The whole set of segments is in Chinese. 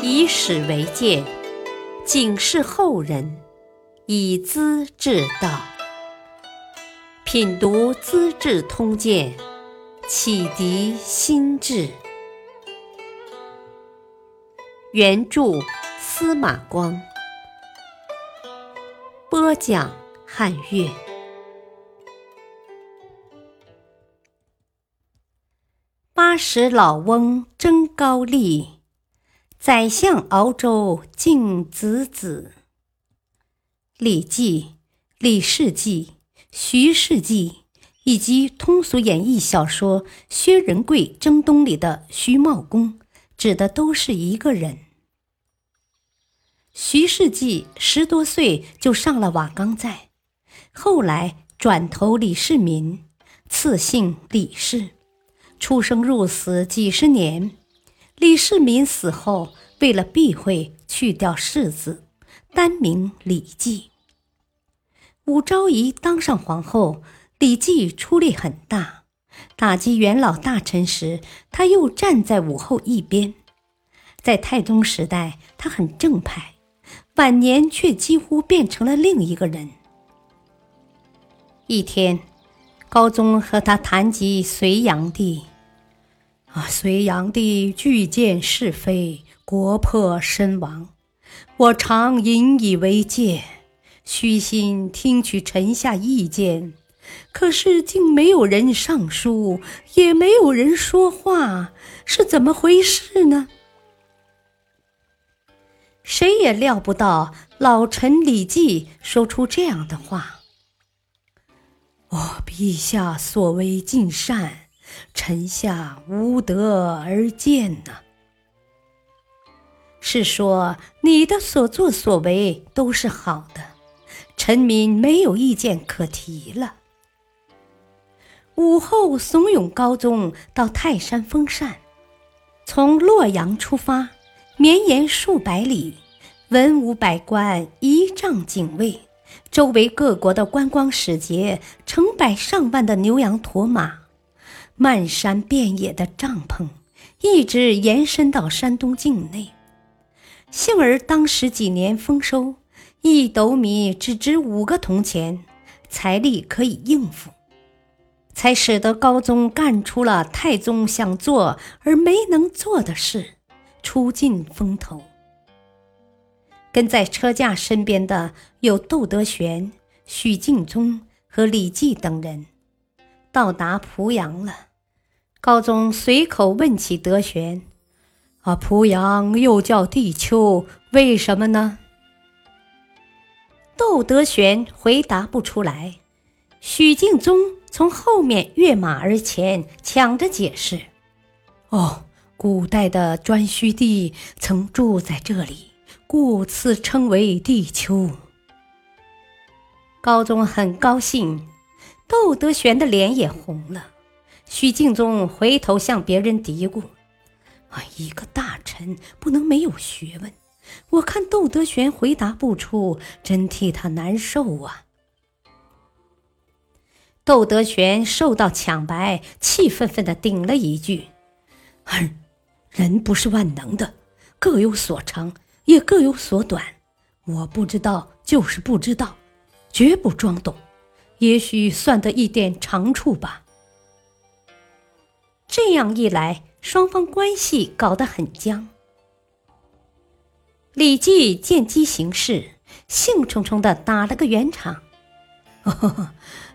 以史为鉴，警示后人，以资治道。品读《资治通鉴》，启迪心智。原著司马光，播讲汉乐。八十老翁争高丽，宰相熬粥敬子子。礼记、李世记、徐世记以及通俗演义小说《薛仁贵征东》里的徐茂公，指的都是一个人。徐世记十多岁就上了瓦岗寨，后来转投李世民，赐姓李氏。出生入死几十年，李世民死后，为了避讳去掉世字，单名李绩。武昭仪当上皇后，李绩出力很大，打击元老大臣时，他又站在武后一边。在太宗时代，他很正派，晚年却几乎变成了另一个人。一天。高宗和他谈及隋炀帝，啊，隋炀帝拒谏是非，国破身亡。我常引以为戒，虚心听取臣下意见，可是竟没有人上书，也没有人说话，是怎么回事呢？谁也料不到老臣李绩说出这样的话。我陛下所为尽善，臣下无德而见呐。是说你的所作所为都是好的，臣民没有意见可提了。武后怂恿高宗到泰山封禅，从洛阳出发，绵延数百里，文武百官仪仗警卫。周围各国的观光使节，成百上万的牛羊驼马，漫山遍野的帐篷，一直延伸到山东境内。幸而当时几年丰收，一斗米只值五个铜钱，财力可以应付，才使得高宗干出了太宗想做而没能做的事，出尽风头。跟在车驾身边的有窦德玄、许敬宗和李绩等人，到达濮阳了。高宗随口问起德玄：“啊，濮阳又叫地丘，为什么呢？”窦德玄回答不出来。许敬宗从后面跃马而前，抢着解释：“哦，古代的颛顼帝曾住在这里。”故此称为地丘。高宗很高兴，窦德玄的脸也红了。许敬宗回头向别人嘀咕：“啊，一个大臣不能没有学问。我看窦德玄回答不出，真替他难受啊。”窦德玄受到抢白，气愤愤地顶了一句：“哼，人不是万能的，各有所长。”也各有所短，我不知道就是不知道，绝不装懂，也许算得一点长处吧。这样一来，双方关系搞得很僵。李绩见机行事，兴冲冲地打了个圆场：“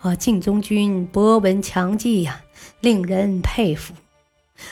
啊，敬宗君博闻强记呀，令人佩服。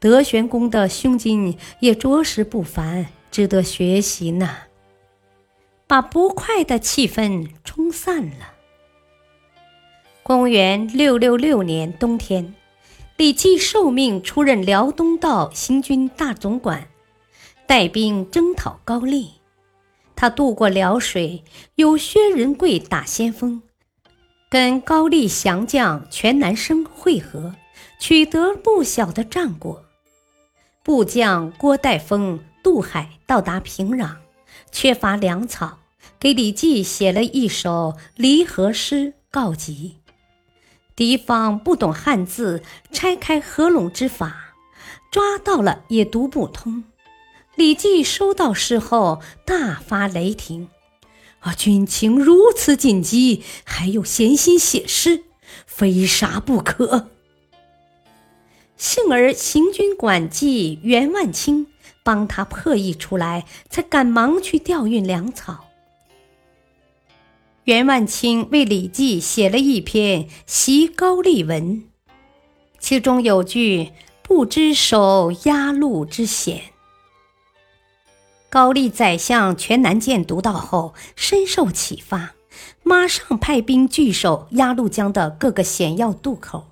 德玄公的胸襟也着实不凡。”值得学习呢，把不快的气氛冲散了。公元六六六年冬天，李绩受命出任辽东道行军大总管，带兵征讨高丽。他渡过辽水，由薛仁贵打先锋，跟高丽降将全南生会合，取得不小的战果。部将郭岱峰。渡海到达平壤，缺乏粮草，给李绩写了一首离合诗告急。敌方不懂汉字，拆开合拢之法，抓到了也读不通。李绩收到诗后大发雷霆：“啊，军情如此紧急，还有闲心写诗，非杀不可！”幸而行军管记袁万清帮他破译出来，才赶忙去调运粮草。袁万清为李绩写了一篇《习高丽文》，其中有句“不知守鸭绿之险”。高丽宰相全南舰读到后，深受启发，马上派兵据守鸭绿江的各个险要渡口，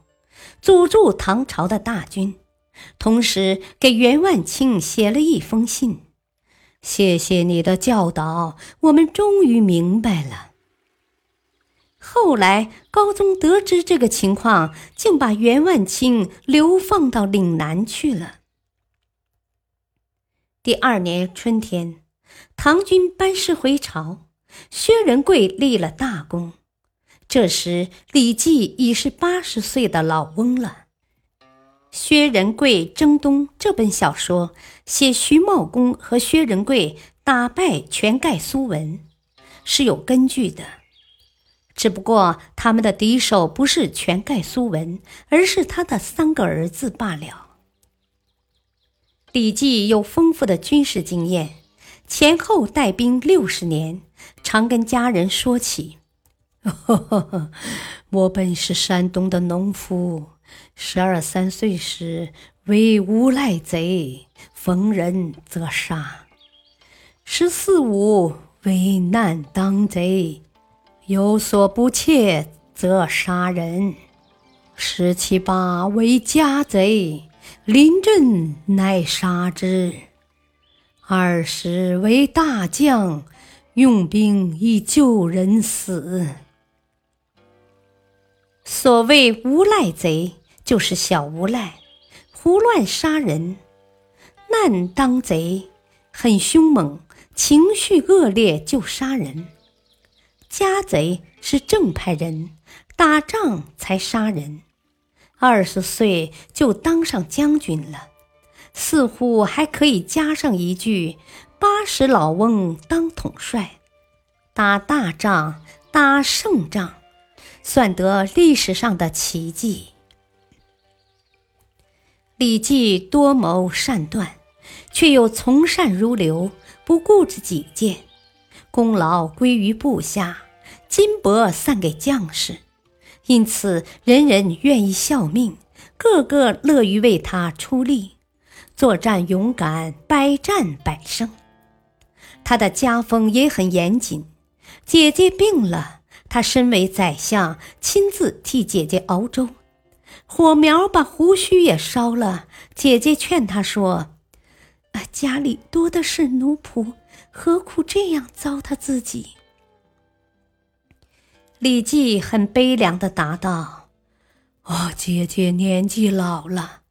阻住唐朝的大军。同时，给袁万清写了一封信：“谢谢你的教导，我们终于明白了。”后来，高宗得知这个情况，竟把袁万清流放到岭南去了。第二年春天，唐军班师回朝，薛仁贵立了大功。这时，李绩已是八十岁的老翁了。《薛仁贵征东》这本小说写徐茂公和薛仁贵打败全盖苏文，是有根据的。只不过他们的敌手不是全盖苏文，而是他的三个儿子罢了。李绩有丰富的军事经验，前后带兵六十年，常跟家人说起：“ 呵呵呵我本是山东的农夫，十二三岁时为无赖贼，逢人则杀；十四五为难当贼，有所不切则杀人；十七八为家贼。”临阵乃杀之。二十为大将，用兵以救人死。所谓无赖贼，就是小无赖，胡乱杀人；难当贼，很凶猛，情绪恶劣就杀人；家贼是正派人，打仗才杀人。二十岁就当上将军了，似乎还可以加上一句：“八十老翁当统帅，打大仗，打胜仗，算得历史上的奇迹。”李绩多谋善断，却又从善如流，不顾着己见，功劳归于部下，金帛散给将士。因此，人人愿意效命，个个乐于为他出力，作战勇敢，百战百胜。他的家风也很严谨。姐姐病了，他身为宰相，亲自替姐姐熬粥。火苗把胡须也烧了，姐姐劝他说：“啊，家里多的是奴仆，何苦这样糟蹋自己？”李绩很悲凉的答道：“哦，姐姐年纪老了，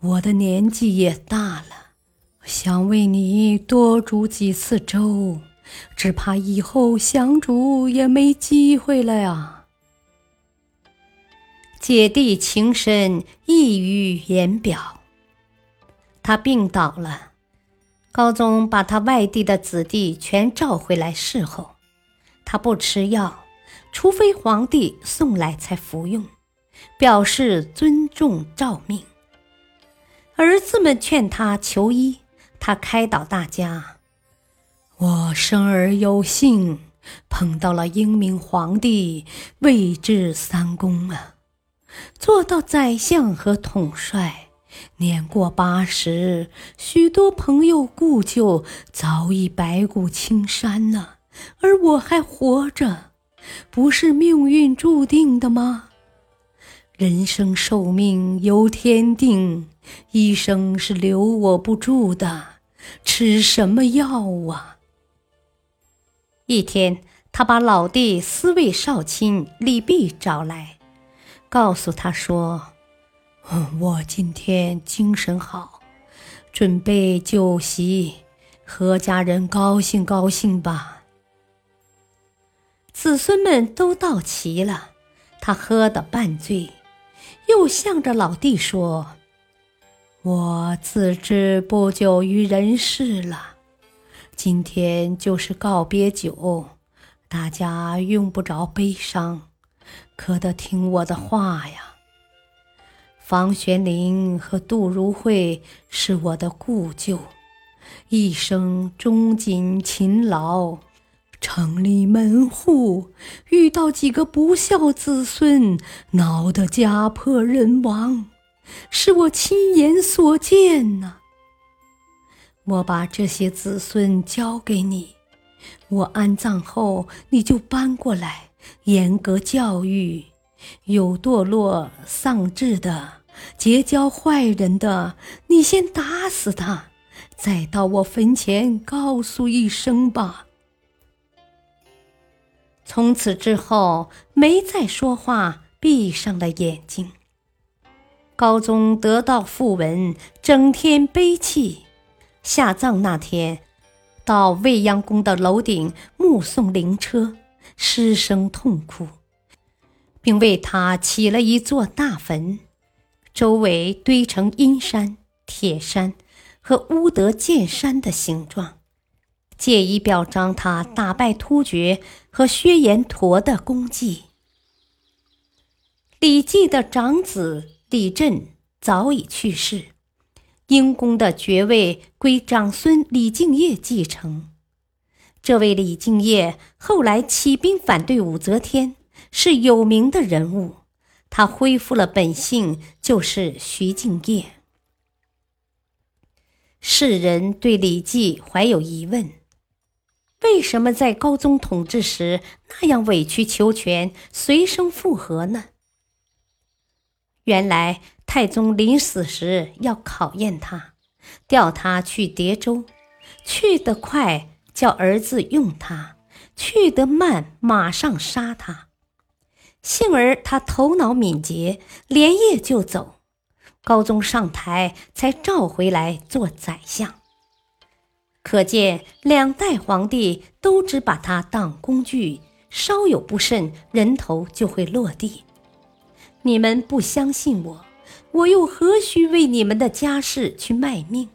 我的年纪也大了，想为你多煮几次粥，只怕以后想煮也没机会了呀。”姐弟情深，溢于言表。他病倒了，高宗把他外地的子弟全召回来侍候，他不吃药。除非皇帝送来才服用，表示尊重诏命。儿子们劝他求医，他开导大家：“我生而有幸，碰到了英明皇帝，位至三公啊，做到宰相和统帅。年过八十，许多朋友故旧早已白骨青山了，而我还活着。”不是命运注定的吗？人生寿命由天定，医生是留我不住的，吃什么药啊？一天，他把老弟司卫少卿李泌找来，告诉他说：“我今天精神好，准备酒席，和家人高兴高兴吧。”子孙们都到齐了，他喝得半醉，又向着老弟说：“我自知不久于人世了，今天就是告别酒，大家用不着悲伤，可得听我的话呀。房玄龄和杜如晦是我的故旧，一生忠谨勤劳，城里门户遇到几个不孝子孙，闹得家破人亡。是我亲眼所见呐！我把这些子孙交给你，我安葬后你就搬过来，严格教育。有堕落丧志的、结交坏人的，你先打死他，再到我坟前告诉一声吧。从此之后，没再说话，闭上了眼睛。高宗得到讣文，整天悲泣。下葬那天，到未央宫的楼顶目送灵车，失声痛哭，并为他起了一座大坟，周围堆成阴山、铁山和乌德剑山的形状，借以表彰他打败突厥和薛延陀的功绩。李绩的长子。李振早已去世，英公的爵位归长孙李敬业继承。这位李敬业后来起兵反对武则天，是有名的人物。他恢复了本姓，就是徐敬业。世人对李绩怀有疑问：为什么在高宗统治时那样委曲求全、随声附和呢？原来太宗临死时要考验他，调他去叠州，去得快叫儿子用他，去得慢马上杀他。幸而他头脑敏捷，连夜就走。高宗上台才召回来做宰相。可见两代皇帝都只把他当工具，稍有不慎，人头就会落地。你们不相信我，我又何须为你们的家事去卖命？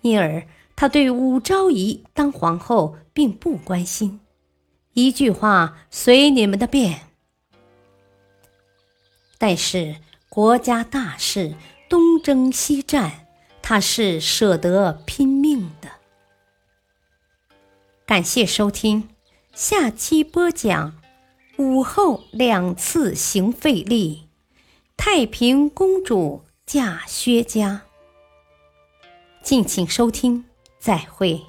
因而他对武昭仪当皇后并不关心，一句话随你们的便。但是国家大事，东征西战，他是舍得拼命。感谢收听，下期播讲。武后两次行废立，太平公主嫁薛家。敬请收听，再会。